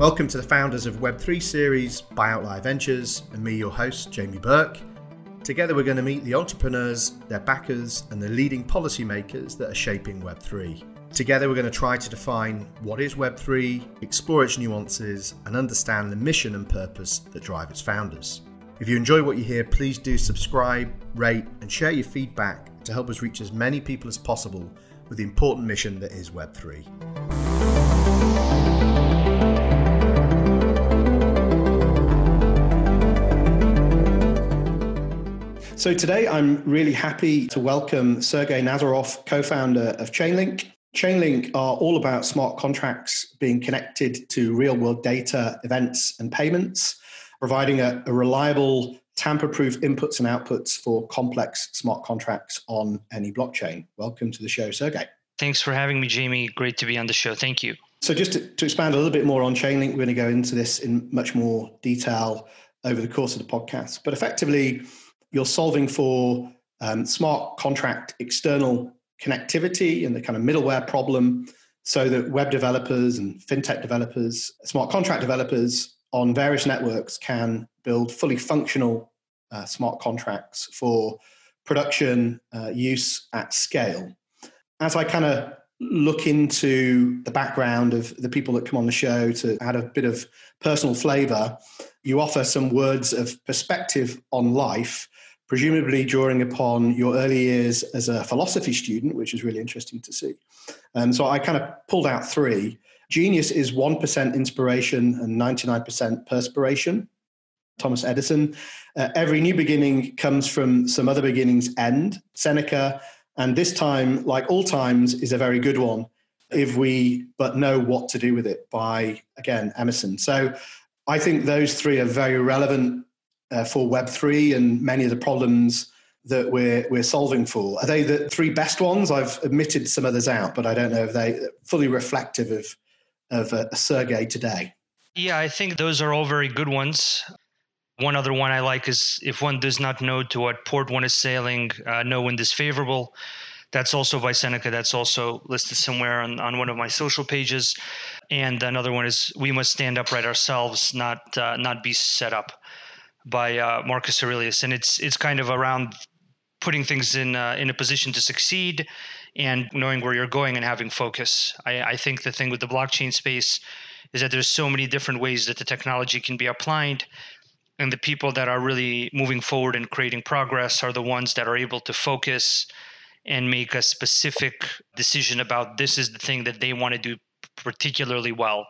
Welcome to the Founders of Web3 series by Outlier Ventures and me, your host, Jamie Burke. Together, we're going to meet the entrepreneurs, their backers, and the leading policymakers that are shaping Web3. Together, we're going to try to define what is Web3, explore its nuances, and understand the mission and purpose that drive its founders. If you enjoy what you hear, please do subscribe, rate, and share your feedback to help us reach as many people as possible with the important mission that is Web3. So today I'm really happy to welcome Sergey Nazarov, co-founder of Chainlink. Chainlink are all about smart contracts being connected to real world data, events, and payments, providing a, a reliable, tamper proof inputs and outputs for complex smart contracts on any blockchain. Welcome to the show, Sergey. Thanks for having me, Jamie. Great to be on the show. Thank you. So, just to, to expand a little bit more on Chainlink, we're going to go into this in much more detail over the course of the podcast. But effectively, you're solving for um, smart contract external connectivity and the kind of middleware problem so that web developers and fintech developers, smart contract developers on various networks can build fully functional uh, smart contracts for production uh, use at scale. As I kind of look into the background of the people that come on the show to add a bit of personal flavor, you offer some words of perspective on life presumably drawing upon your early years as a philosophy student, which is really interesting to see. Um, so I kind of pulled out three. Genius is 1% inspiration and 99% perspiration. Thomas Edison. Uh, every new beginning comes from some other beginning's end. Seneca. And this time, like all times, is a very good one if we but know what to do with it by, again, Emerson. So I think those three are very relevant uh, for Web3 and many of the problems that we're, we're solving for. Are they the three best ones? I've omitted some others out, but I don't know if they fully reflective of, of a Sergey today. Yeah, I think those are all very good ones. One other one I like is if one does not know to what port one is sailing, uh, know when this favorable. That's also by Seneca. That's also listed somewhere on, on one of my social pages. And another one is we must stand upright ourselves, not uh, not be set up by uh, Marcus Aurelius, and it's it's kind of around putting things in uh, in a position to succeed and knowing where you're going and having focus. I, I think the thing with the blockchain space is that there's so many different ways that the technology can be applied, and the people that are really moving forward and creating progress are the ones that are able to focus and make a specific decision about this is the thing that they want to do particularly well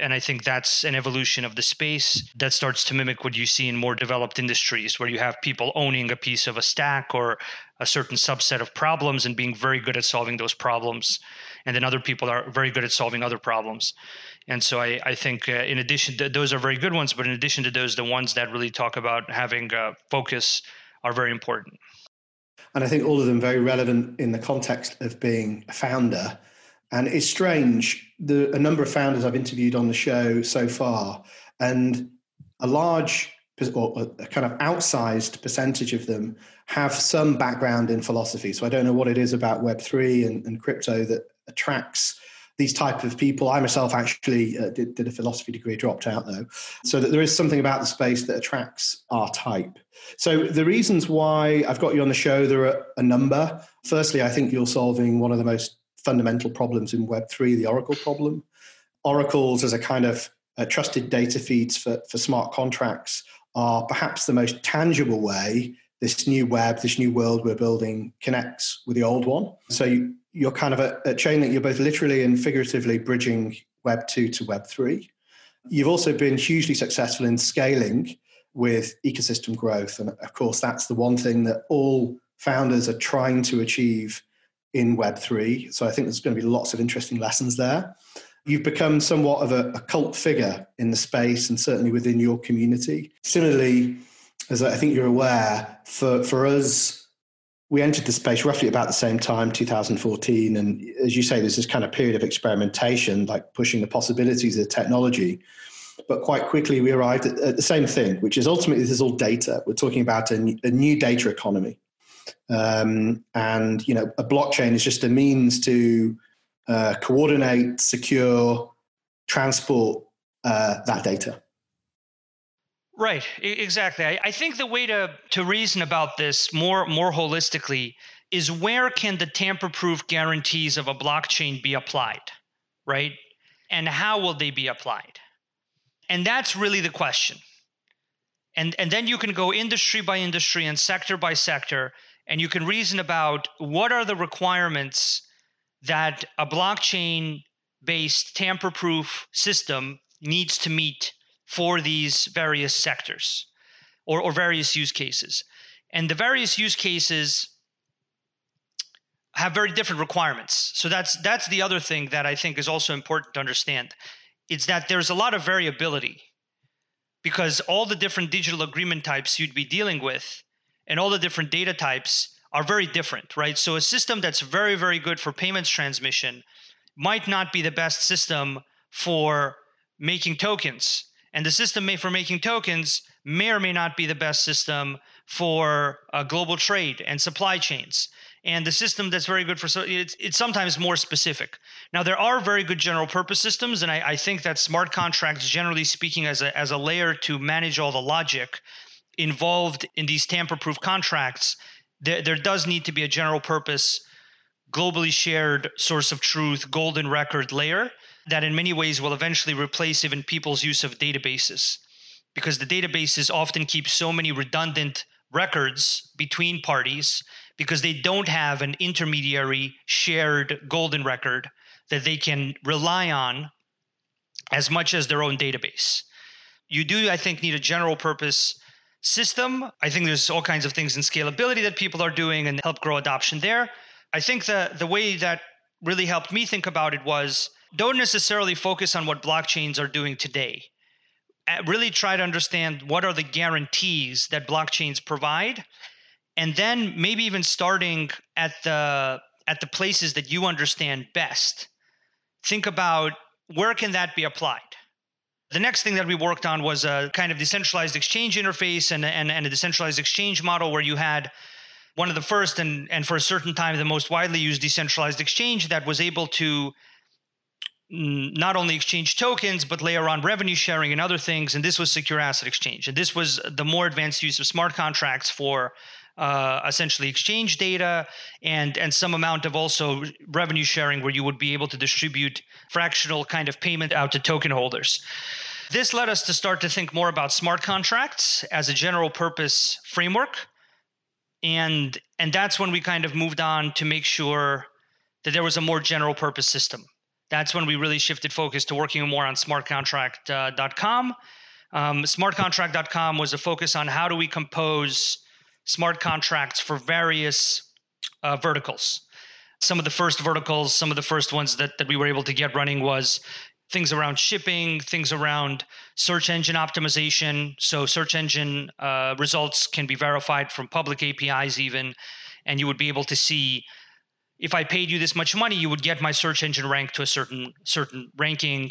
and I think that's an evolution of the space that starts to mimic what you see in more developed industries, where you have people owning a piece of a stack or a certain subset of problems and being very good at solving those problems. And then other people are very good at solving other problems. And so I, I think, uh, in addition to those are very good ones, but in addition to those, the ones that really talk about having uh, focus are very important. And I think all of them very relevant in the context of being a founder and it's strange, the, a number of founders I've interviewed on the show so far, and a large or a kind of outsized percentage of them have some background in philosophy. So I don't know what it is about Web3 and, and crypto that attracts these type of people. I myself actually uh, did, did, a philosophy degree, dropped out though. So that there is something about the space that attracts our type. So the reasons why I've got you on the show, there are a number. Firstly, I think you're solving one of the most fundamental problems in Web3, the Oracle problem. Oracles as a kind of uh, trusted data feeds for, for smart contracts are perhaps the most tangible way this new web, this new world we're building connects with the old one. So you, you're kind of a, a that you're both literally and figuratively bridging Web 2 to Web 3. You've also been hugely successful in scaling with ecosystem growth. And of course, that's the one thing that all founders are trying to achieve in Web3. So I think there's going to be lots of interesting lessons there. You've become somewhat of a, a cult figure in the space and certainly within your community. Similarly, as I think you're aware, for, for us, we entered the space roughly about the same time, 2014. And as you say, there's this kind of period of experimentation, like pushing the possibilities of the technology. But quite quickly, we arrived at, at the same thing, which is ultimately this is all data. We're talking about a, a new data economy. Um, and you know, a blockchain is just a means to uh, coordinate, secure, transport uh, that data. Right, exactly. I, I think the way to to reason about this more more holistically is where can the tamper-proof guarantees of a blockchain be applied, right? And how will they be applied? And that's really the question. And and then you can go industry by industry and sector by sector and you can reason about what are the requirements that a blockchain based tamper-proof system needs to meet for these various sectors or, or various use cases. And the various use cases have very different requirements. So that's that's the other thing that I think is also important to understand. It's that there's a lot of variability because all the different digital agreement types you'd be dealing with and all the different data types are very different, right? So a system that's very, very good for payments transmission might not be the best system for making tokens and the system for making tokens may or may not be the best system for uh, global trade and supply chains. And the system that's very good for so it's, it's sometimes more specific. Now there are very good general purpose systems, and I, I think that smart contracts, generally speaking, as a as a layer to manage all the logic involved in these tamper-proof contracts, there, there does need to be a general purpose, globally shared source of truth, golden record layer that in many ways will eventually replace even people's use of databases because the databases often keep so many redundant records between parties because they don't have an intermediary shared golden record that they can rely on as much as their own database. You do, I think, need a general purpose system. I think there's all kinds of things in scalability that people are doing and help grow adoption there. I think the the way that really helped me think about it was don't necessarily focus on what blockchains are doing today. Really try to understand what are the guarantees that blockchains provide, and then maybe even starting at the at the places that you understand best. Think about where can that be applied. The next thing that we worked on was a kind of decentralized exchange interface and, and, and a decentralized exchange model where you had one of the first and, and for a certain time the most widely used decentralized exchange that was able to not only exchange tokens but layer on revenue sharing and other things. And this was secure asset exchange. And this was the more advanced use of smart contracts for uh, essentially exchange data and and some amount of also revenue sharing where you would be able to distribute fractional kind of payment out to token holders. This led us to start to think more about smart contracts as a general purpose framework. And and that's when we kind of moved on to make sure that there was a more general purpose system. That's when we really shifted focus to working more on smartcontract.com. Um, smartcontract.com was a focus on how do we compose smart contracts for various uh, verticals. Some of the first verticals, some of the first ones that, that we were able to get running was things around shipping, things around search engine optimization. So, search engine uh, results can be verified from public APIs, even, and you would be able to see if I paid you this much money, you would get my search engine rank to a certain certain ranking,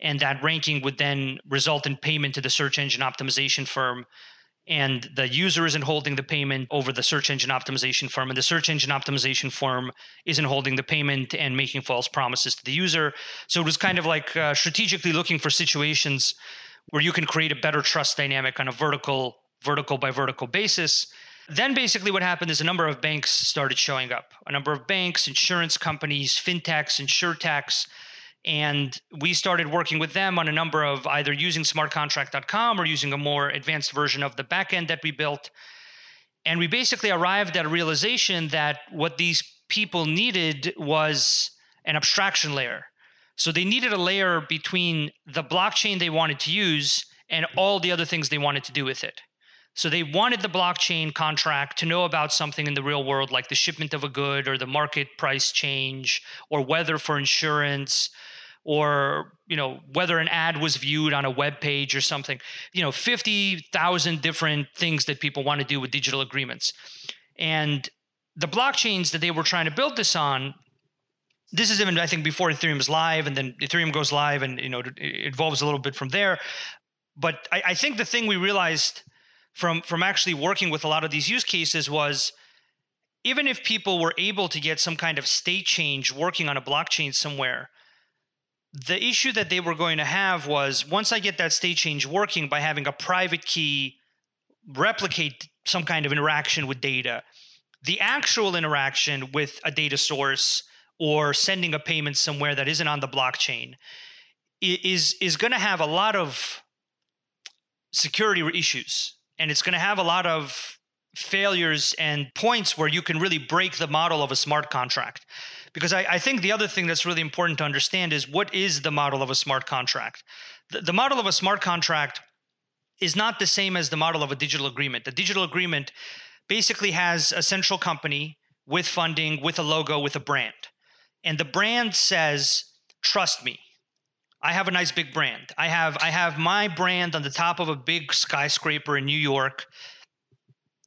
and that ranking would then result in payment to the search engine optimization firm. And the user isn't holding the payment over the search engine optimization firm, and the search engine optimization firm isn't holding the payment and making false promises to the user. So it was kind of like uh, strategically looking for situations where you can create a better trust dynamic on a vertical vertical by vertical basis then basically what happened is a number of banks started showing up. A number of banks, insurance companies, fintechs, insurtechs, and we started working with them on a number of either using smartcontract.com or using a more advanced version of the backend that we built. And we basically arrived at a realization that what these people needed was an abstraction layer. So they needed a layer between the blockchain they wanted to use and all the other things they wanted to do with it. So they wanted the blockchain contract to know about something in the real world, like the shipment of a good or the market price change or weather for insurance or you know whether an ad was viewed on a web page or something you know 50,000 different things that people want to do with digital agreements. And the blockchains that they were trying to build this on this is even i think before ethereum is live and then ethereum goes live and you know it evolves a little bit from there. But I, I think the thing we realized from from actually working with a lot of these use cases was even if people were able to get some kind of state change working on a blockchain somewhere the issue that they were going to have was once I get that state change working by having a private key replicate some kind of interaction with data, the actual interaction with a data source or sending a payment somewhere that isn't on the blockchain is is going to have a lot of security issues and it's going to have a lot of failures and points where you can really break the model of a smart contract because I, I, think the other thing that's really important to understand is what is the model of a smart contract the, the model of a smart contract is not the same as the model of a digital agreement the digital agreement basically has a central company with funding with a logo with a brand and the brand says trust me I have a nice big brand. I have I have my brand on the top of a big skyscraper in New York.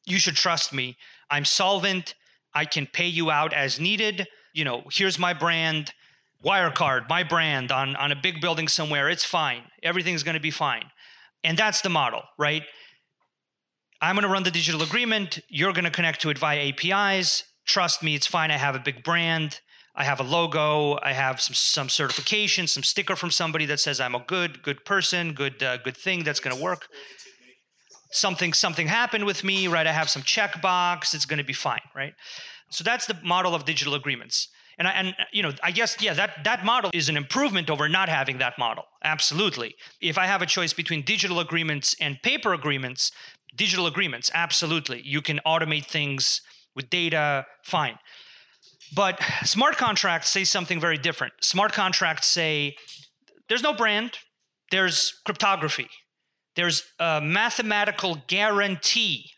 You should trust me. I'm solvent. I can pay you out as needed. You know, here's my brand. Wirecard, my brand on on a big building somewhere. It's fine. Everything's going to be fine. And that's the model, right? I'm going to run the digital agreement. You're going to connect to it via APIs. Trust me, it's fine. I have a big brand. I have a logo, I have some some certification, some sticker from somebody that says I'm a good good person, good uh, good thing that's going to work. Something something happened with me, right? I have some checkbox. It's going to be fine, right? So that's the model of digital agreements. And I, and you know, I guess yeah, that that model is an improvement over not having that model. Absolutely. If I have a choice between digital agreements and paper agreements, digital agreements, absolutely. You can automate things with data, fine. But smart contracts say something very different. Smart contracts say there's no brand, there's cryptography, there's a mathematical guarantee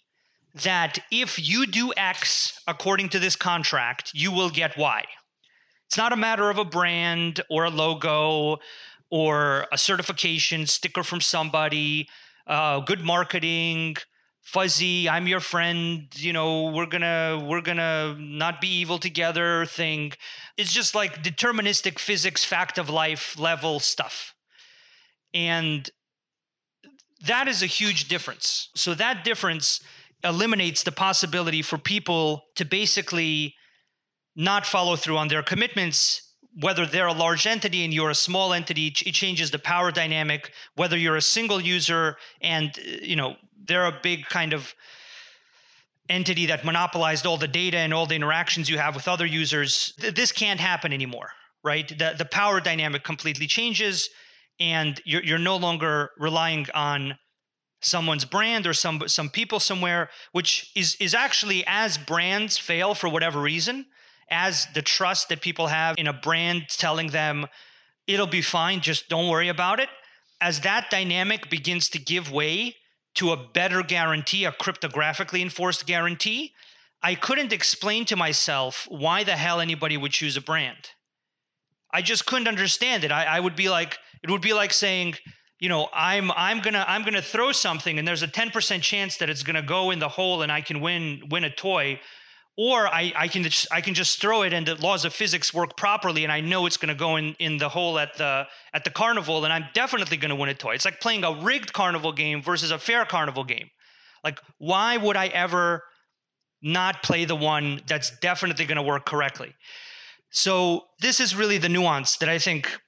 that if you do X according to this contract, you will get Y. It's not a matter of a brand or a logo or a certification sticker from somebody, uh, good marketing, fuzzy i'm your friend you know we're gonna we're gonna not be evil together thing. It's just like deterministic physics fact of life level stuff. And that is a huge difference. So that difference eliminates the possibility for people to basically not follow through on their commitments whether they're a large entity and you're a small entity it changes the power dynamic whether you're a single user and uh, you know they're a big kind of entity that monopolized all the data and all the interactions you have with other users. This can't happen anymore right? The, the power dynamic completely changes and you're, you're no longer relying on someone's brand or some some people somewhere which is is actually as brands fail for whatever reason as the trust that people have in a brand telling them it'll be fine just don't worry about it as that dynamic begins to give way to a better guarantee, a cryptographically enforced guarantee, I couldn't explain to myself why the hell anybody would choose a brand. I just couldn't understand it. I, I would be like, it would be like saying, you know, I'm I'm gonna I'm gonna throw something and there's a 10% chance that it's gonna go in the hole and I can win win a toy or I, I can just, I can just throw it and the laws of physics work properly and I know it's going to go in, in the hole at the at the carnival and I'm definitely going to win a toy. It's like playing a rigged carnival game versus a fair carnival game. Like why would I ever not play the one that's definitely going to work correctly? So this is really the nuance that I think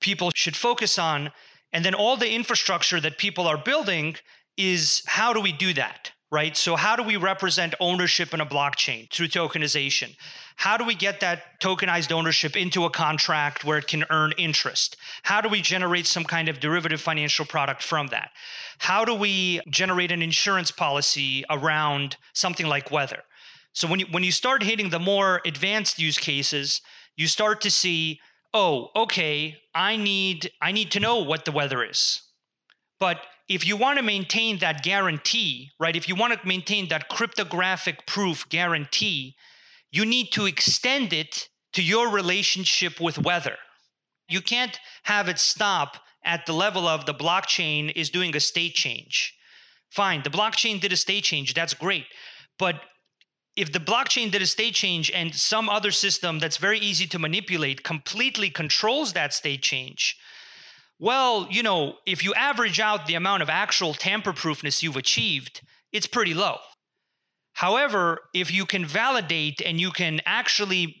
people should focus on and then all the infrastructure that people are building is how do we do that? right? So, how do we represent ownership in a blockchain through tokenization? How do we get that tokenized ownership into a contract where it can earn interest? How do we generate some kind of derivative financial product from that? How do we generate an insurance policy around something like weather? So, when you, when you start hitting the more advanced use cases, you start to see, oh, okay, I need I need to know what the weather is. But if you want to maintain that guarantee, right, if you want to maintain that cryptographic proof guarantee, you need to extend it to your relationship with weather. You can't have it stop at the level of the blockchain is doing a state change. Fine, the blockchain did a state change, that's great. But if the blockchain did a state change and some other system that's very easy to manipulate completely controls that state change, well, you know, if you average out the amount of actual tamper proofness you've achieved, it's pretty low. However, if you can validate and you can actually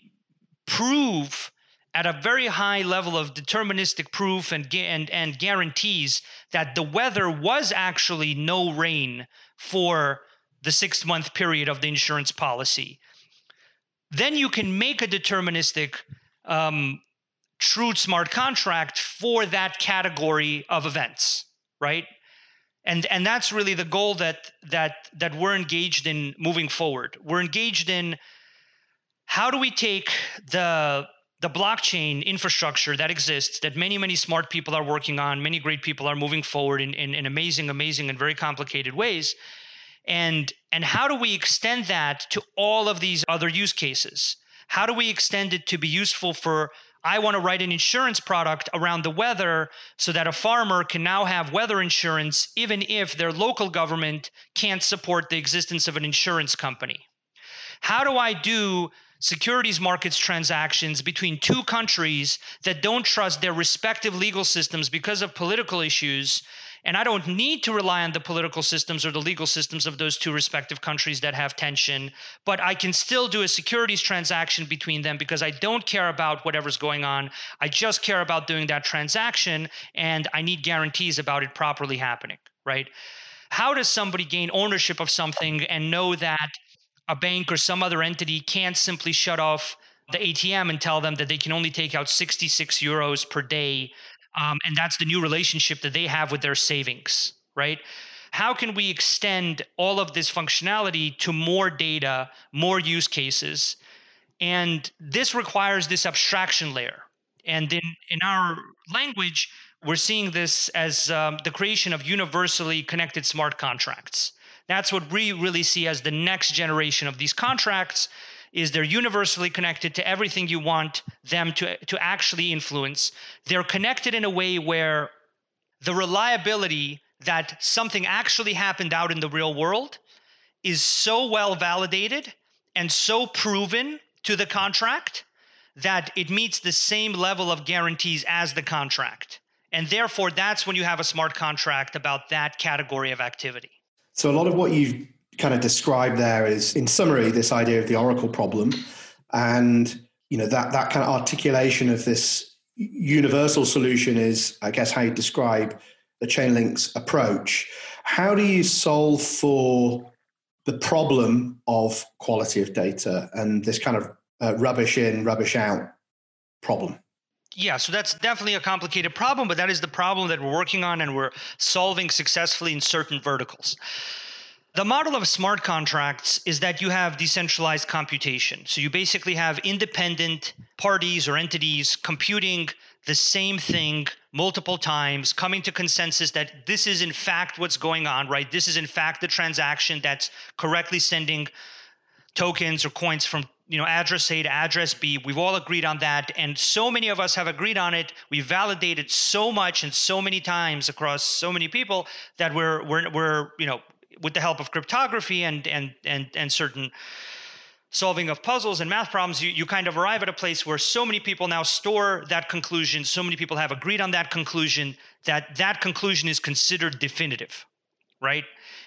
prove at a very high level of deterministic proof and, and, and guarantees that the weather was actually no rain for the six month period of the insurance policy, then you can make a deterministic um, true smart contract for that category of events, right? And and that's really the goal that that that we're engaged in moving forward. We're engaged in how do we take the the blockchain infrastructure that exists that many many smart people are working on many great people are moving forward in, in, in amazing amazing and very complicated ways and and how do we extend that to all of these other use cases how do we extend it to be useful for I want to write an insurance product around the weather so that a farmer can now have weather insurance even if their local government can't support the existence of an insurance company. How do I do securities markets transactions between two countries that don't trust their respective legal systems because of political issues. And I don't need to rely on the political systems or the legal systems of those two respective countries that have tension, but I can still do a securities transaction between them because I don't care about whatever's going on. I just care about doing that transaction and I need guarantees about it properly happening, right? How does somebody gain ownership of something and know that a bank or some other entity can't simply shut off the ATM and tell them that they can only take out 66 euros per day. Um, and that's the new relationship that they have with their savings, right? How can we extend all of this functionality to more data, more use cases? And this requires this abstraction layer. And in, in our language, we're seeing this as um, the creation of universally connected smart contracts. That's what we really see as the next generation of these contracts is they're universally connected to everything you want them to, to actually influence. They're connected in a way where the reliability that something actually happened out in the real world is so well validated and so proven to the contract that it meets the same level of guarantees as the contract. And therefore, that's when you have a smart contract about that category of activity. So a lot of what you've kind of described there is, in summary, this idea of the Oracle problem, and you know that that kind of articulation of this universal solution is, I guess, how you describe the Chainlink's approach. How do you solve for the problem of quality of data and this kind of uh, rubbish in, rubbish out problem? Yeah, so that's definitely a complicated problem, but that is the problem that we're working on and we're solving successfully in certain verticals. The model of smart contracts is that you have decentralized computation. So you basically have independent parties or entities computing the same thing multiple times, coming to consensus that this is in fact what's going on, right? This is in fact the transaction that's correctly sending tokens or coins from you know address A to address B. We've all agreed on that, and so many of us have agreed on it. We've validated so much and so many times across so many people that we're we're we're you know with the help of cryptography and and and and certain solving of puzzles and math problems, you, you kind of arrive at a place where so many people now store that conclusion, so many people have agreed on that conclusion that that conclusion is considered definitive, right?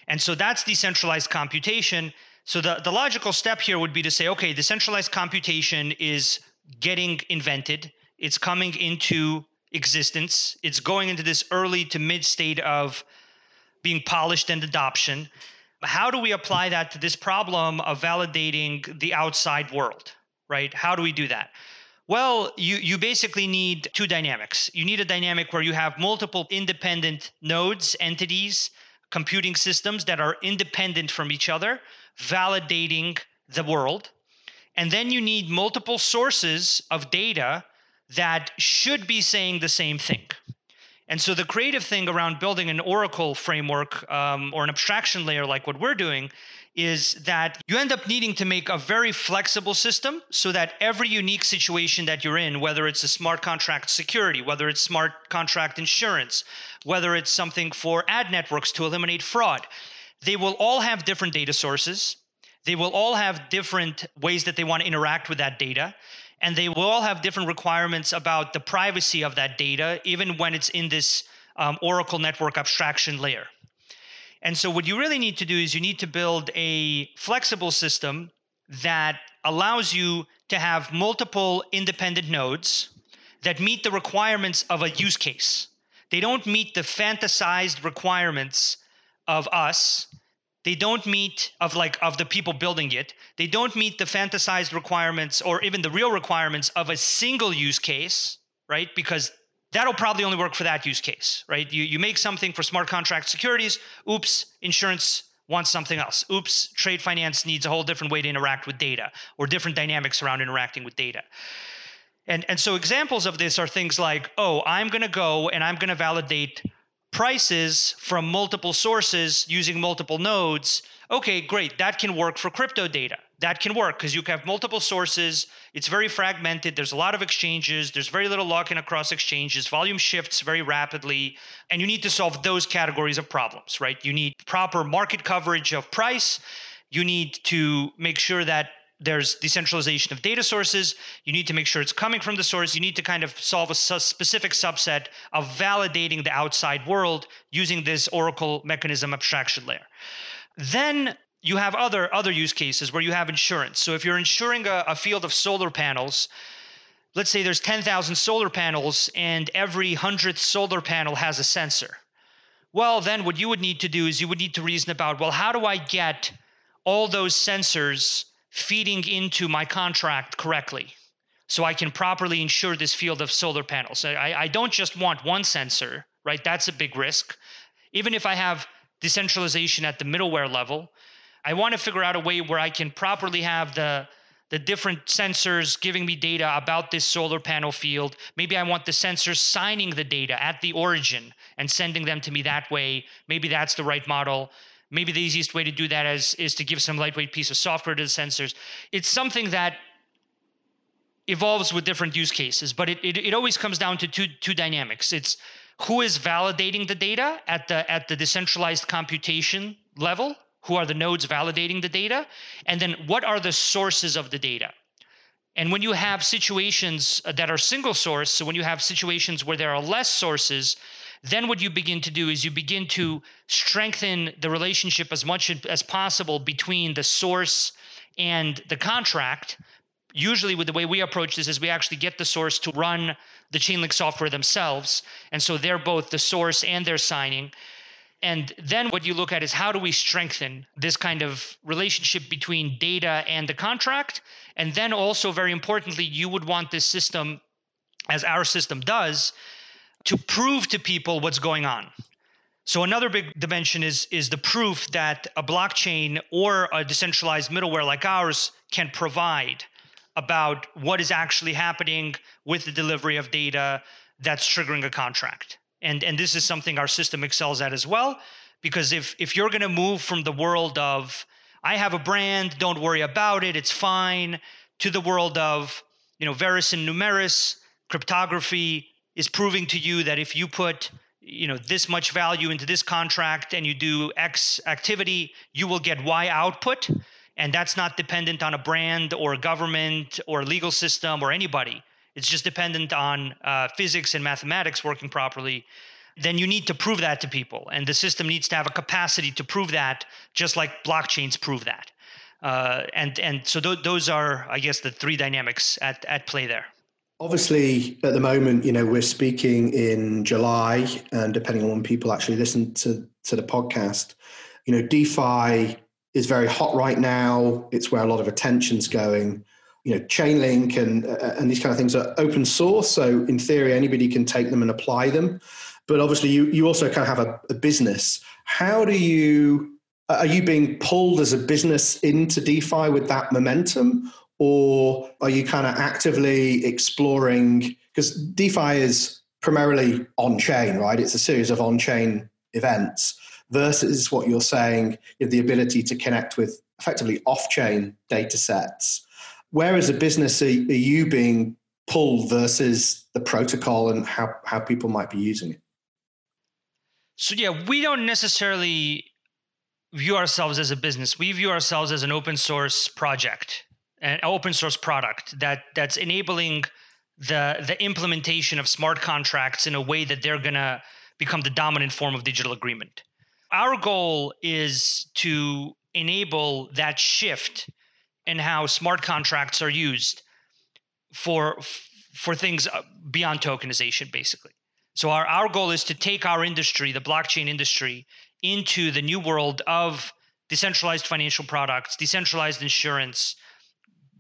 And so that's decentralized computation. So the, the logical step here would be to say, okay, decentralized computation is getting invented, it's coming into existence, it's going into this early to mid state of being polished and adoption. How do we apply that to this problem of validating the outside world, right? How do we do that? Well, you, you basically need two dynamics. You need a dynamic where you have multiple independent nodes, entities, computing systems that are independent from each other validating the world. And then you need multiple sources of data that should be saying the same thing. And so the creative thing around building an Oracle framework um, or an abstraction layer like what we're doing is that you end up needing to make a very flexible system so that every unique situation that you're in, whether it's a smart contract security, whether it's smart contract insurance, whether it's something for ad networks to eliminate fraud, they will all have different data sources. They will all have different ways that they want to interact with that data. And they will all have different requirements about the privacy of that data, even when it's in this um, Oracle network abstraction layer. And so, what you really need to do is you need to build a flexible system that allows you to have multiple independent nodes that meet the requirements of a use case. They don't meet the fantasized requirements of us. They don't meet of like of the people building it. They don't meet the fantasized requirements or even the real requirements of a single use case, right? Because that'll probably only work for that use case, right? You you make something for smart contract securities, oops, insurance wants something else. Oops, trade finance needs a whole different way to interact with data or different dynamics around interacting with data. And, and so examples of this are things like, oh, I'm going to go and I'm going to validate prices from multiple sources using multiple nodes. Okay, great. That can work for crypto data. That can work because you have multiple sources. It's very fragmented. There's a lot of exchanges. There's very little lock in across exchanges. Volume shifts very rapidly. And you need to solve those categories of problems, right? You need proper market coverage of price. You need to make sure that there's decentralization of data sources. You need to make sure it's coming from the source. You need to kind of solve a specific subset of validating the outside world using this Oracle mechanism abstraction layer. Then you have other other use cases where you have insurance. So if you're insuring a, a field of solar panels, let's say there's 10,000 solar panels and every 100th solar panel has a sensor. Well, then what you would need to do is you would need to reason about, well, how do I get all those sensors feeding into my contract correctly so I can properly insure this field of solar panels. I, I don't just want one sensor, right? That's a big risk. Even if I have decentralization at the middleware level, I want to figure out a way where I can properly have the the different sensors giving me data about this solar panel field. Maybe I want the sensors signing the data at the origin and sending them to me that way. Maybe that's the right model maybe the easiest way to do that is is to give some lightweight piece of software to the sensors. It's something that evolves with different use cases but it, it, it always comes down to two two dynamics. It's who is validating the data at the at the decentralized computation level who are the nodes validating the data and then what are the sources of the data. And when you have situations that are single source so when you have situations where there are less sources then what you begin to do is you begin to strengthen the relationship as much as possible between the source and the contract. Usually with the way we approach this is we actually get the source to run the chainlink software themselves. And so they're both the source and they're signing. And then what you look at is how do we strengthen this kind of relationship between data and the contract? And then also very importantly you would want this system as our system does to prove to people what's going on. So another big dimension is is the proof that a blockchain or a decentralized middleware like ours can provide about what is actually happening with the delivery of data that's triggering a contract. And and this is something our system excels at as well because if if you're going to move from the world of I have a brand, don't worry about it, it's fine, to the world of, you know, Verus and Numeris, cryptography, is proving to you that if you put you know this much value into this contract and you do x activity you will get y output. And that's not dependent on a brand or a government or a legal system or anybody. It's just dependent on uh, physics and mathematics working properly. Then you need to prove that to people. And the system needs to have a capacity to prove that just like blockchains prove that. Uh, and and so th- those are i guess the three dynamics at, at play there Obviously, at the moment, you know, we're speaking in July, and depending on when people actually listen to, to the podcast, you know, DeFi is very hot right now. It's where a lot of attention's going. You know, Chainlink and and these kind of things are open source, so in theory, anybody can take them and apply them. But obviously, you you also kind of have a, a business. How do you are you being pulled as a business into DeFi with that momentum, or are you kind of actively exploring because DeFi is primarily on chain, right? It's a series of on chain events versus what you're saying, the ability to connect with effectively off chain data sets. Where as a business are you being pulled versus the protocol and how, how people might be using it? So, yeah, we don't necessarily view ourselves as a business. We view ourselves as an open source project an open source product that that's enabling the the implementation of smart contracts in a way that they're to become the dominant form of digital agreement. Our goal is to enable that shift in how smart contracts are used for for things uh, beyond tokenization, basically. So our, our goal is to take our industry, the blockchain industry, into the new world of decentralized financial products, decentralized insurance,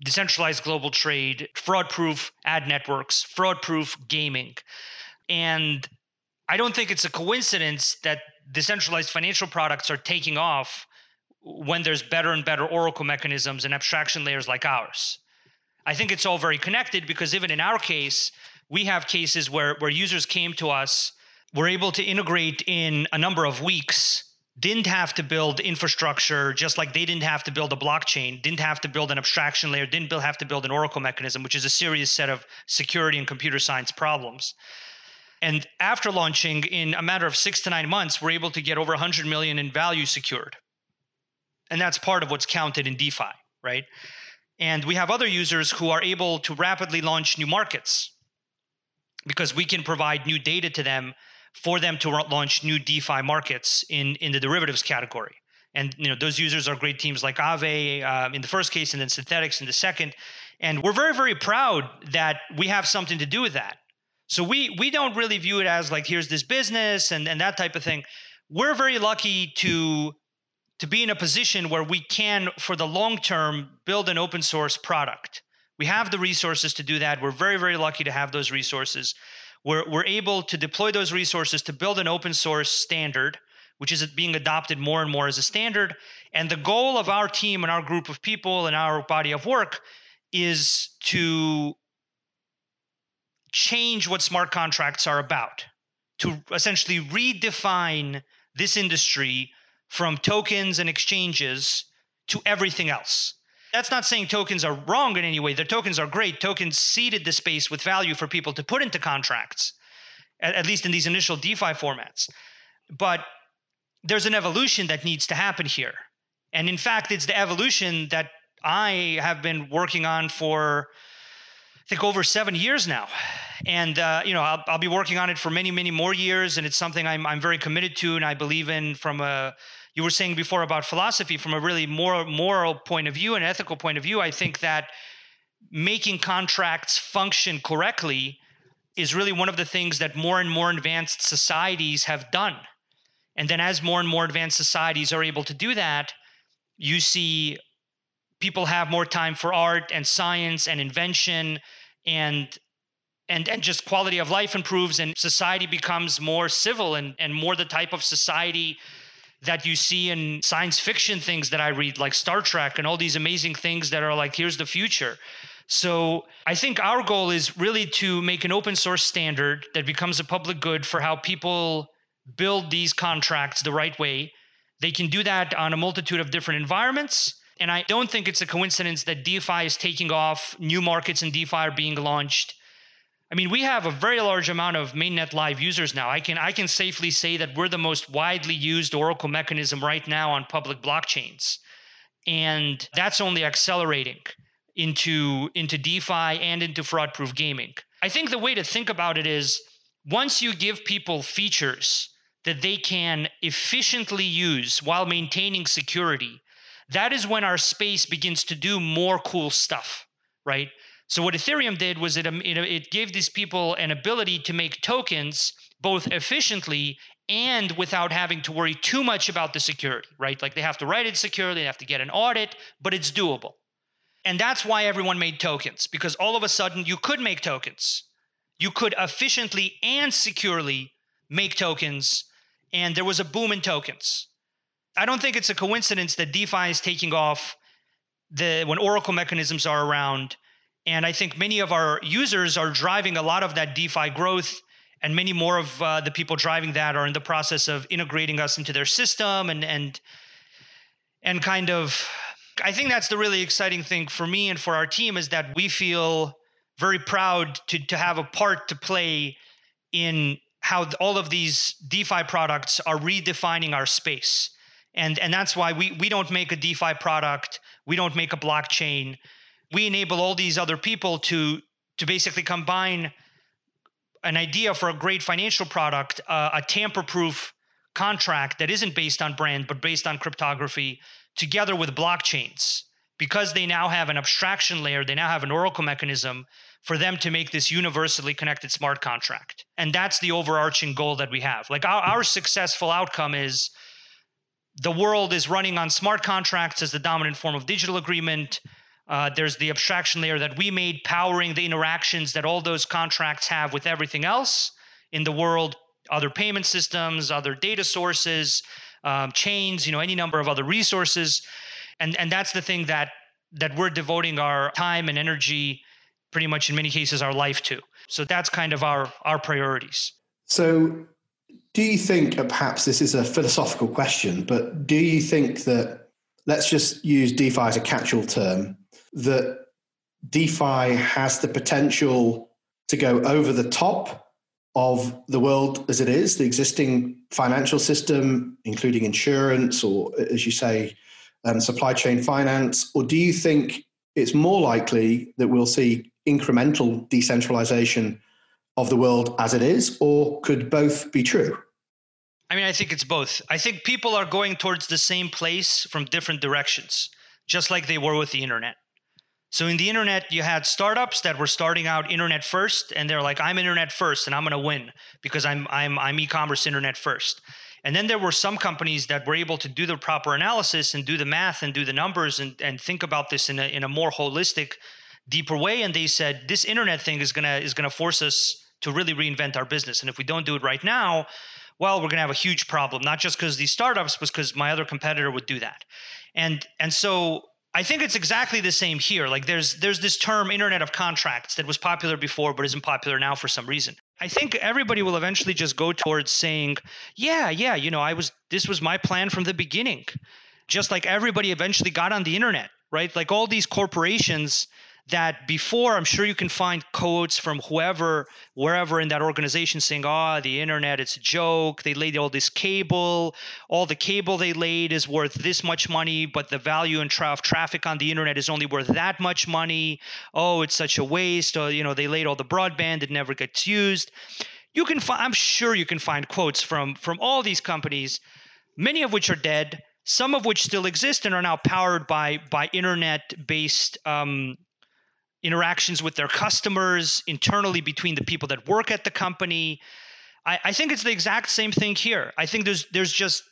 decentralized global trade, fraud proof ad networks, fraud proof gaming. And I don't think it's a coincidence that decentralized financial products are taking off when there's better and better oracle mechanisms and abstraction layers like ours. I think it's all very connected because even in our case, we have cases where, where users came to us, were able to integrate in a number of weeks, didn't have to build infrastructure, just like they didn't have to build a blockchain, didn't have to build an abstraction layer, didn't have to build an oracle mechanism, which is a serious set of security and computer science problems. And after launching, in a matter of six to nine months, we're able to get over 100 million in value secured. And that's part of what's counted in DeFi, right? And we have other users who are able to rapidly launch new markets because we can provide new data to them for them to launch new DeFi markets in, in the derivatives category. And you know those users are great teams like Aave uh, in the first case, and then Synthetix in the second. And we're very very proud that we have something to do with that. So we we don't really view it as like here's this business and and that type of thing. We're very lucky to to be in a position where we can, for the long term, build an open source product. We have the resources to do that. We're very, very lucky to have those resources. We're, we're able to deploy those resources to build an open source standard, which is being adopted more and more as a standard. And the goal of our team and our group of people and our body of work is to change what smart contracts are about, to essentially redefine this industry from tokens and exchanges to everything else. That's not saying tokens are wrong in any way. The tokens are great. Tokens seeded the space with value for people to put into contracts, at, at least in these initial DeFi formats. But there's an evolution that needs to happen here. And in fact, it's the evolution that I have been working on for I think over seven years now, and uh, you know I'll, I'll be working on it for many, many more years, and it's something I'm I'm very committed to, and I believe in from a you were saying before about philosophy from a really more moral point of view and ethical point of view i think that making contracts function correctly is really one of the things that more and more advanced societies have done. And then as more and more advanced societies are able to do that you see people have more time for art and science and invention and and and just quality of life improves and society becomes more civil and and more the type of society that you see in science fiction things that I read, like Star Trek and all these amazing things that are like, here's the future. So I think our goal is really to make an open source standard that becomes a public good for how people build these contracts the right way. They can do that on a multitude of different environments. And I don't think it's a coincidence that DeFi is taking off, new markets in DeFi are being launched. I mean, we have a very large amount of mainnet live users now. I can I can safely say that we're the most widely used Oracle mechanism right now on public blockchains. And that's only accelerating into into DeFi and into fraud proof gaming. I think the way to think about it is once you give people features that they can efficiently use while maintaining security, that is when our space begins to do more cool stuff, right? So what Ethereum did was it, um, it gave these people an ability to make tokens both efficiently and without having to worry too much about the security, right? Like they have to write it securely, they have to get an audit, but it's doable. And that's why everyone made tokens because all of a sudden you could make tokens. You could efficiently and securely make tokens, and there was a boom in tokens. I don't think it's a coincidence that DeFi is taking off the when Oracle mechanisms are around and I think many of our users are driving a lot of that DeFi growth. And many more of uh, the people driving that are in the process of integrating us into their system and and and kind of I think that's the really exciting thing for me and for our team is that we feel very proud to to have a part to play in how all of these DeFi products are redefining our space. And and that's why we we don't make a DeFi product, we don't make a blockchain we enable all these other people to to basically combine an idea for a great financial product, uh, a tamper-proof contract that isn't based on brand but based on cryptography, together with blockchains. because they now have an abstraction layer, they now have an Oracle mechanism for them to make this universally connected smart contract. And that's the overarching goal that we have. Like our, our successful outcome is the world is running on smart contracts as the dominant form of digital agreement. Uh, there's the abstraction layer that we made powering the interactions that all those contracts have with everything else in the world other payment systems other data sources um, chains you know any number of other resources. And and that's the thing that that we're devoting our time and energy pretty much in many cases our life to. So that's kind of our our priorities. So do you think perhaps this is a philosophical question but do you think that let's just use defi as a catch-all term that defi has the potential to go over the top of the world as it is, the existing financial system, including insurance or, as you say, um, supply chain finance? Or do you think it's more likely that we'll see incremental decentralization of the world as it is, or could both be true? I mean, I think it's both. I think people are going towards the same place from different directions, just like they were with the internet. So in the internet, you had startups that were starting out internet first, and they're like, "I'm internet first, and I'm going to win because I'm I'm I'm e-commerce internet first." And then there were some companies that were able to do the proper analysis and do the math and do the numbers and and think about this in a in a more holistic, deeper way. And they said, "This internet thing is gonna is gonna force us to really reinvent our business, and if we don't do it right now." Well, we're going to have a huge problem, not just because these startups, but because my other competitor would do that. And and so I think it's exactly the same here. Like there's there's this term internet of contracts that was popular before but isn't popular now for some reason. I think everybody will eventually just go towards saying, "Yeah, yeah, you know, I was this was my plan from the beginning." Just like everybody eventually got on the internet, right? Like all these corporations that before i'm sure you can find quotes from whoever wherever in that organization saying oh the internet it's a joke. They laid all this cable. All the cable they laid is worth this much money but the value and tra- traffic on the internet is only worth that much money. Oh it's such a waste. Or you know they laid all the broadband it never gets used. You can find i'm sure you can find quotes from from all these companies many of which are dead some of which still exist and are now powered by by internet based um, interactions with their customers, internally between the people that work at the company. I, I think it's the exact same thing here. I think there's there's just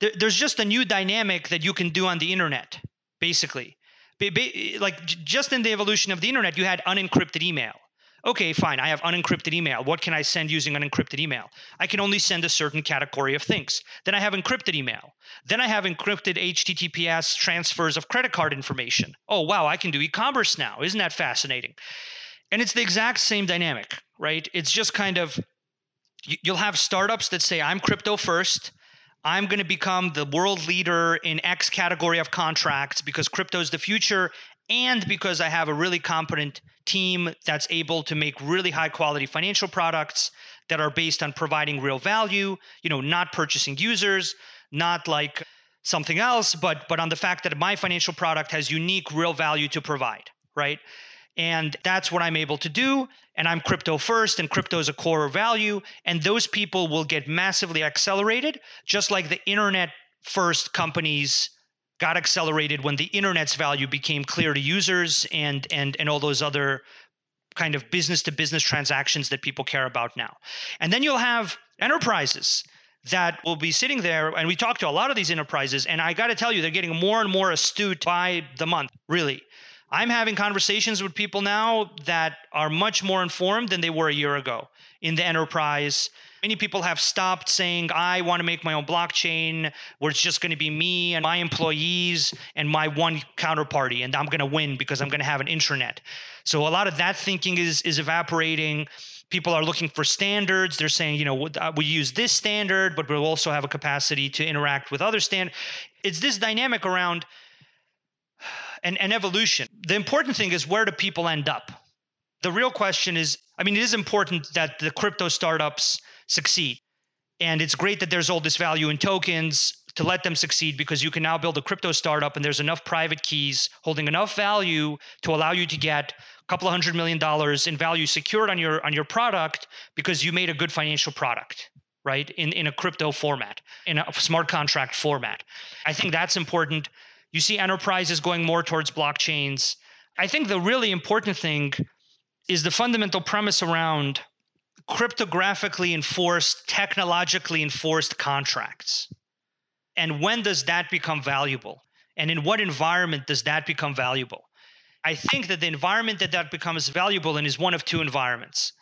there, there's just a new dynamic that you can do on the internet, basically. Be, be, like just in the evolution of the internet, you had unencrypted email okay, fine, I have unencrypted email. What can I send using unencrypted email? I can only send a certain category of things. Then I have encrypted email. Then I have encrypted HTTPS transfers of credit card information. Oh, wow, I can do e commerce now. Isn't that fascinating? And it's the exact same dynamic, right? It's just kind of you'll have startups that say, I'm crypto first. I'm going to become the world leader in X category of contracts because crypto is the future and because I have a really competent team that's able to make really high quality financial products that are based on providing real value, you know, not purchasing users, not like something else, but but on the fact that my financial product has unique real value to provide, right? And that's what I'm able to do. And I'm crypto first, and crypto is a core value. And those people will get massively accelerated, just like the internet first companies got accelerated when the internet's value became clear to users and and and all those other kind of business to business transactions that people care about now. And then you'll have enterprises that will be sitting there and we talk to a lot of these enterprises and I got to tell you they're getting more and more astute by the month, really. I'm having conversations with people now that are much more informed than they were a year ago in the enterprise Many people have stopped saying, I want to make my own blockchain where it's just going to be me and my employees and my one counterparty, and I'm going to win because I'm going to have an intranet. So a lot of that thinking is, is evaporating. People are looking for standards. They're saying, you know, uh, we use this standard, but we'll also have a capacity to interact with other standards. It's this dynamic around an, an evolution. The important thing is where do people end up? The real question is I mean, it is important that the crypto startups succeed. And it's great that there's all this value in tokens to let them succeed because you can now build a crypto startup and there's enough private keys holding enough value to allow you to get couple of hundred million dollars in value secured on your on your product because you made a good financial product right in, in a crypto format in a smart contract format i think that's important You see enterprises going more towards blockchains. I think the really important thing is the fundamental premise around cryptographically enforced, technologically enforced contracts. And when does that become valuable? And in what environment does that become valuable? I think that the environment that that becomes valuable in is one of two environments.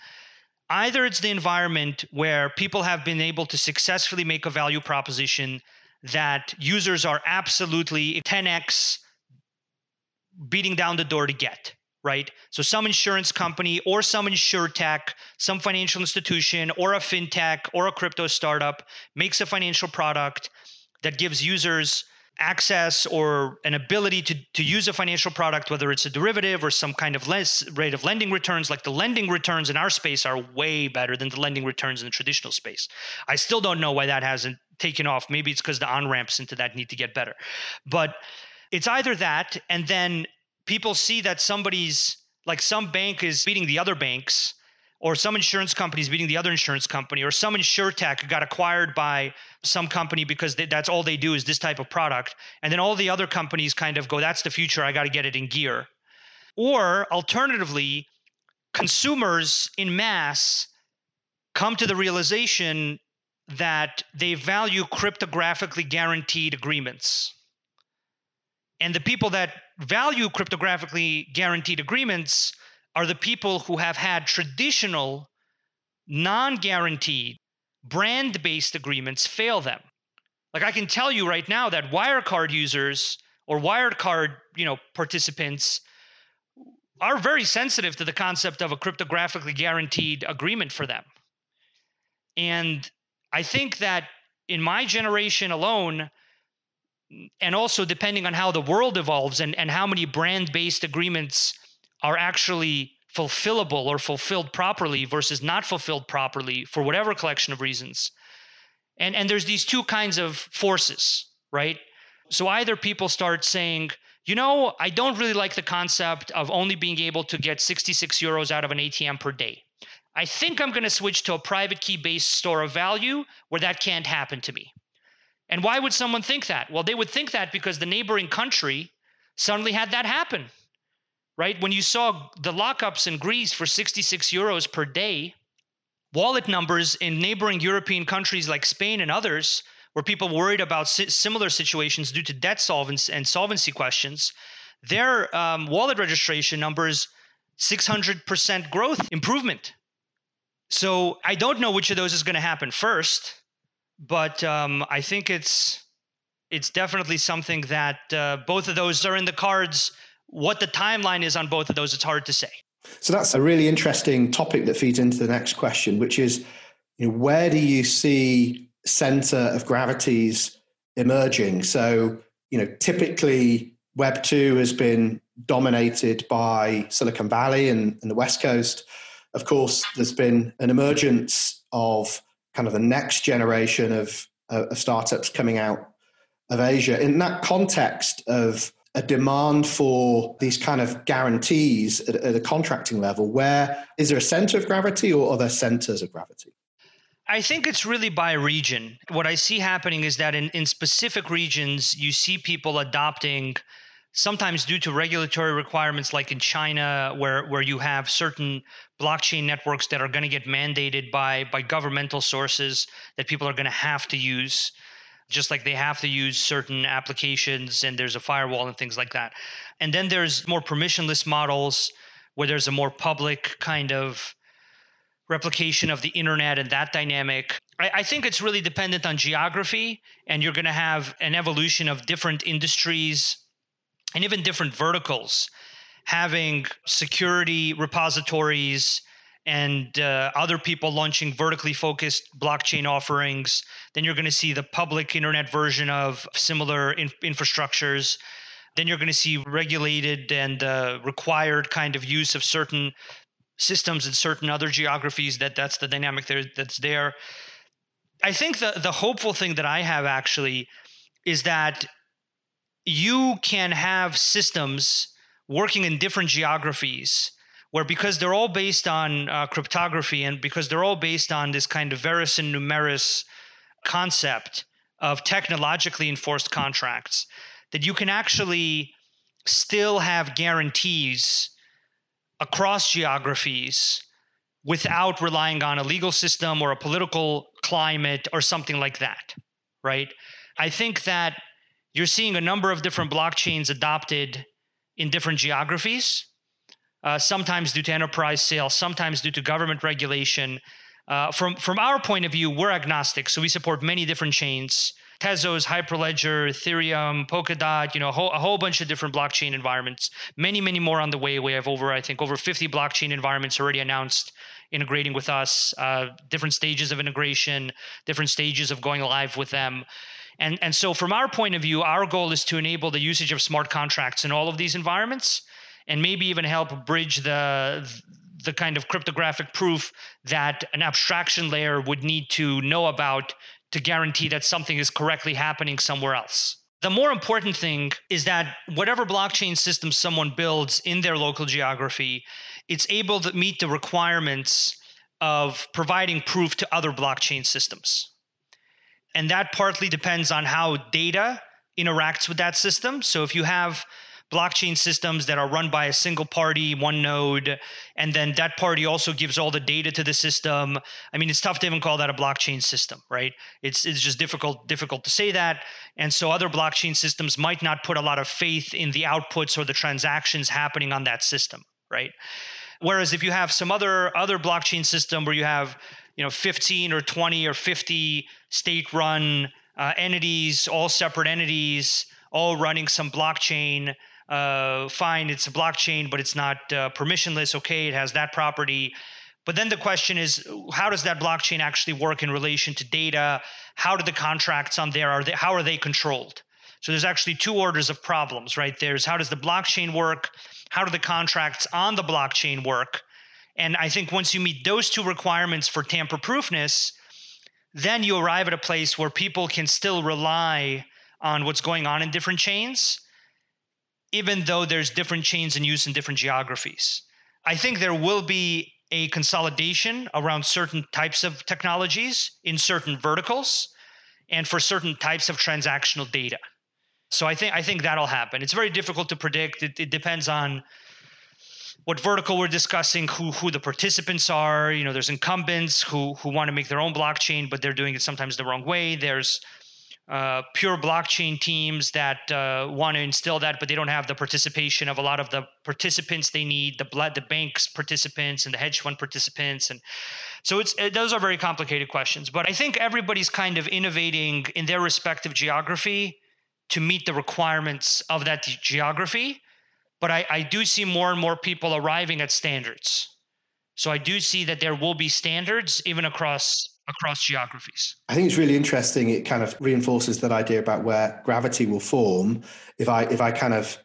Either it's the environment where people have been able to successfully make a value proposition that users are absolutely 10x beating down the door to get right? So some insurance company or some insure tech, some financial institution or a fintech or a crypto startup makes a financial product that gives users access or an ability to, to use a financial product, whether it's a derivative or some kind of less rate of lending returns, like the lending returns in our space are way better than the lending returns in the traditional space. I still don't know why that hasn't taken off. Maybe it's because the on ramps into that need to get better. But it's either that, and then people see that somebody's like some bank is beating the other banks or some insurance company is beating the other insurance company or some insure tech got acquired by some company because they, that's all they do is this type of product and then all the other companies kind of go that's the future i got to get it in gear. Or alternatively consumers in mass come to the realization that they value cryptographically guaranteed agreements. And the people that value cryptographically guaranteed agreements are the people who have had traditional non guaranteed brand based agreements fail them. Like I can tell you right now that Wirecard users or Wirecard, you know, participants are very sensitive to the concept of a cryptographically guaranteed agreement for them. And I think that in my generation alone, and also depending on how the world evolves and, and how many brand based agreements are actually fulfillable or fulfilled properly versus not fulfilled properly for whatever collection of reasons. And, and there's these two kinds of forces, right? So either people start saying, you know, I don't really like the concept of only being able to get 66 euros out of an ATM per day. I think I'm going to switch to a private key based store of value where that can't happen to me. And why would someone think that? Well, they would think that because the neighboring country suddenly had that happen, right? When you saw the lockups in Greece for 66 euros per day, wallet numbers in neighboring European countries like Spain and others, where people worried about similar situations due to debt solvency and solvency questions, their um, wallet registration numbers 600% growth improvement. So I don't know which of those is going to happen first but um, I think it's it's definitely something that uh, both of those are in the cards. What the timeline is on both of those, it's hard to say. So that's a really interesting topic that feeds into the next question, which is, you know, where do you see center of gravities emerging? So, you know, typically Web two has been dominated by Silicon Valley and, and the West Coast. Of course, there's been an emergence of kind of the next generation of, of startups coming out of Asia. In that context of a demand for these kind of guarantees at, at a contracting level, where is there a center of gravity or are there centers of gravity? I think it's really by region. What I see happening is that in, in specific regions, you see people adopting sometimes due to regulatory requirements like in China where where you have certain blockchain networks that are going to get mandated by by governmental sources that people are going to have to use just like they have to use certain applications and there's a firewall and things like that. And then there's more permissionless models where there's a more public kind of replication of the internet and that dynamic. I, I think it's really dependent on geography, and you're going to have an evolution of different industries and even different verticals having security repositories and uh, other people launching vertically focused blockchain offerings then you're going to see the public internet version of similar in- infrastructures. Then you're going to see regulated and uh, required kind of use of certain systems in certain other geographies that that's the dynamic there that's there. I think the the hopeful thing that i have actually is that you can have systems working in different geographies where because they're all based on uh, cryptography and because they're all based on this kind of and Numeris concept of technologically enforced contracts, that you can actually still have guarantees across geographies without relying on a legal system or a political climate or something like that, right? I think that you're seeing a number of different blockchains adopted in different geographies, uh, sometimes due to enterprise sales, sometimes due to government regulation. Uh, from from our point of view, we're agnostic, so we support many different chains. Tezos, Hyperledger, Ethereum, Polkadot, you know, a whole, a whole bunch of different blockchain environments. Many, many more on the way. We have over, I think, over 50 blockchain environments already announced integrating with us, uh, different stages of integration, different stages of going live with them. And, and so, from our point of view, our goal is to enable the usage of smart contracts in all of these environments and maybe even help bridge the the kind of cryptographic proof that an abstraction layer would need to know about to guarantee that something is correctly happening somewhere else. The more important thing is that whatever blockchain system someone builds in their local geography, it's able to meet the requirements of providing proof to other blockchain systems. And that partly depends on how data interacts with that system. So if you have blockchain systems that are run by a single party, one node, and then that party also gives all the data to the system. I mean, it's tough to even call that a blockchain system, right? It's it's just difficult difficult to say that. And so other blockchain systems might not put a lot of faith in the outputs or the transactions happening on that system, right? Whereas if you have some other other blockchain system where you have you know 15 or 20 or 50 state run uh, entities all separate entities all running some blockchain uh, fine it's a blockchain but it's not uh, permissionless okay it has that property. But then the question is how does that blockchain actually work in relation to data? How do the contracts on there are they how are they controlled? So there's actually two orders of problems right? There's how does the blockchain work? How do the contracts on the blockchain work? And I think once you meet those two requirements for tamper proofness, then you arrive at a place where people can still rely on what's going on in different chains, even though there's different chains in use in different geographies. I think there will be a consolidation around certain types of technologies in certain verticals and for certain types of transactional data. So I think I think that'll happen. It's very difficult to predict. It, it depends on what vertical we're discussing, who who the participants are. You know, there's incumbents who who want to make their own blockchain, but they're doing it sometimes the wrong way. There's uh, pure blockchain teams that uh, want to instill that, but they don't have the participation of a lot of the participants they need, the blood, the banks participants and the hedge fund participants, and so it's it, those are very complicated questions. But I think everybody's kind of innovating in their respective geography to meet the requirements of that geography but I, I do see more and more people arriving at standards. So I do see that there will be standards even across across geographies. I think it's really interesting. It kind of reinforces that idea about where gravity will form. If I if I kind of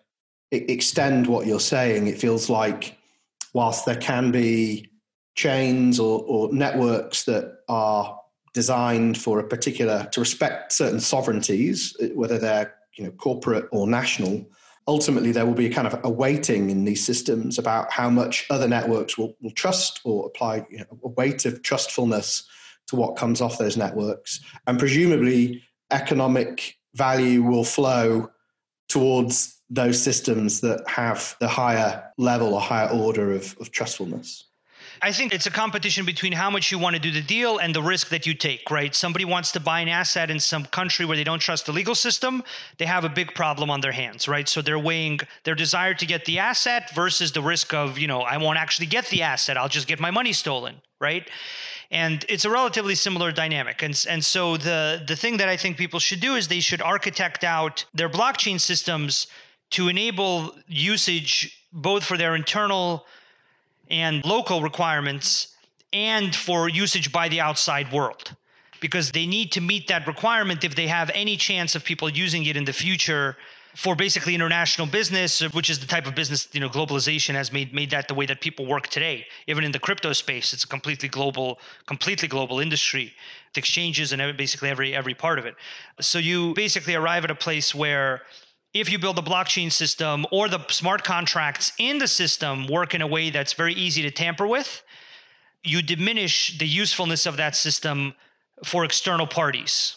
extend what you're saying, it feels like whilst there can be chains or, or networks that are designed for a particular to respect certain sovereignties, uh, whether they're you know corporate or national, ultimately there will be a kind of a weighting in these systems about how much other networks will, will trust or apply you know, a weight of trustfulness to what comes off those networks. And presumably, economic value will flow towards those systems that have the higher level or higher order of, of trustfulness. I think it's a competition between how much you want to do the deal and the risk that you take, right? Somebody wants to buy an asset in some country where they don't trust the legal system, they have a big problem on their hands, right? So they're weighing their desire to get the asset versus the risk of, you know, I won't actually get the asset, I'll just get my money stolen, right? And it's a relatively similar dynamic. And, and so the the thing that i think people should do is they should architect out their blockchain systems to enable usage both for their internal and local requirements and for usage by the outside world. Because they need to meet that requirement if they have any chance of people using it in the future for basically international business which is the type of business you know globalization has made made that the way that people work today. Even in the crypto space it's a completely global completely global industry. The exchanges and basically every every part of it. So you basically arrive at a place where if you build a blockchain system or the smart contracts in the system work in a way that's very easy to tamper with, you diminish the usefulness of that system for external parties.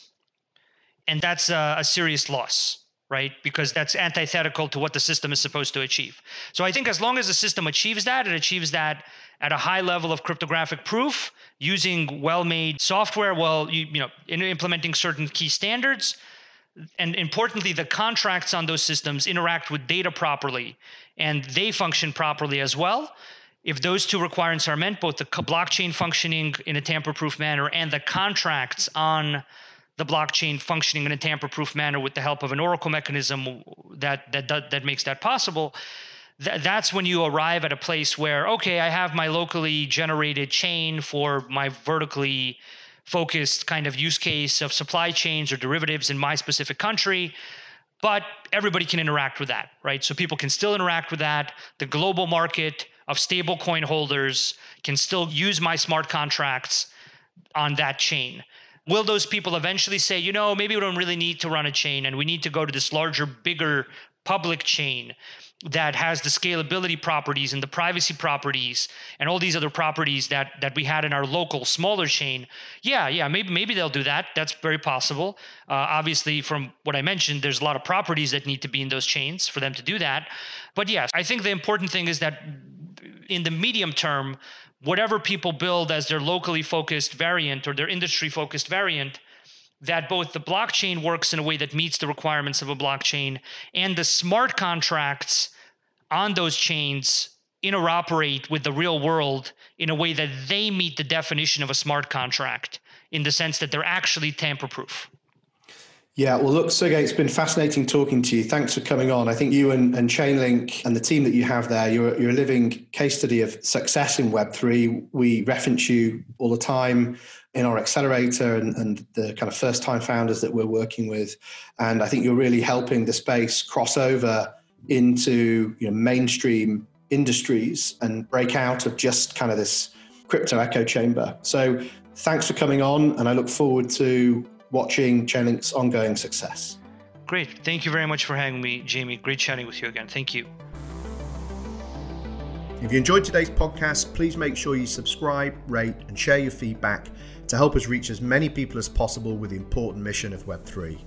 And that's a, a serious loss, right? Because that's antithetical to what the system is supposed to achieve. So I think as long as the system achieves that, it achieves that at a high level of cryptographic proof using well-made software, well, you, you know, in implementing certain key standards, and importantly, the contracts on those systems interact with data properly and they function properly as well. If those two requirements are met, both the blockchain functioning in a tamper proof manner and the contracts on the blockchain functioning in a tamper-proof manner with the help of an oracle mechanism that that that, that makes that possible th- that's when you arrive at a place where okay i have my locally generated chain for my vertically focused kind of use case of supply chains or derivatives in my specific country but everybody can interact with that right? So people can still interact with that. The global market of stable coin holders can still use my smart contracts on that chain will those people eventually say, you know, maybe we don't really need to run a chain and we need to go to this larger, bigger public chain that has the scalability properties and the privacy properties and all these other properties that that we had in our local smaller chain? Yeah yeah maybe maybe they'll do that. That's very possible. Uh, obviously from what i mentioned there's a lot of properties that need to be in those chains for them to do that. But yes i think the important thing is that in the medium term whatever people build as their locally focused variant or their industry focused variant that both the blockchain works in a way that meets the requirements of a blockchain and the smart contracts on those chains interoperate with the real world in a way that they meet the definition of a smart contract in the sense that they're actually tamper proof. Yeah, well, look, Sergey, it's been fascinating talking to you. Thanks for coming on. I think you and, and Chainlink and the team that you have there, you're, you're a living case study of success in Web3. We reference you all the time in our accelerator and, and the kind of first time founders that we're working with. And I think you're really helping the space cross over into you know, mainstream industries and break out of just kind of this crypto echo chamber. So thanks for coming on. And I look forward to watching Chainlink's ongoing success. Great. Thank you very much for having me, Jamie. Great chatting with you again. Thank you. If you enjoyed today's podcast, please make sure you subscribe, rate, and share your feedback to help us reach as many people as possible with the important mission of Web3.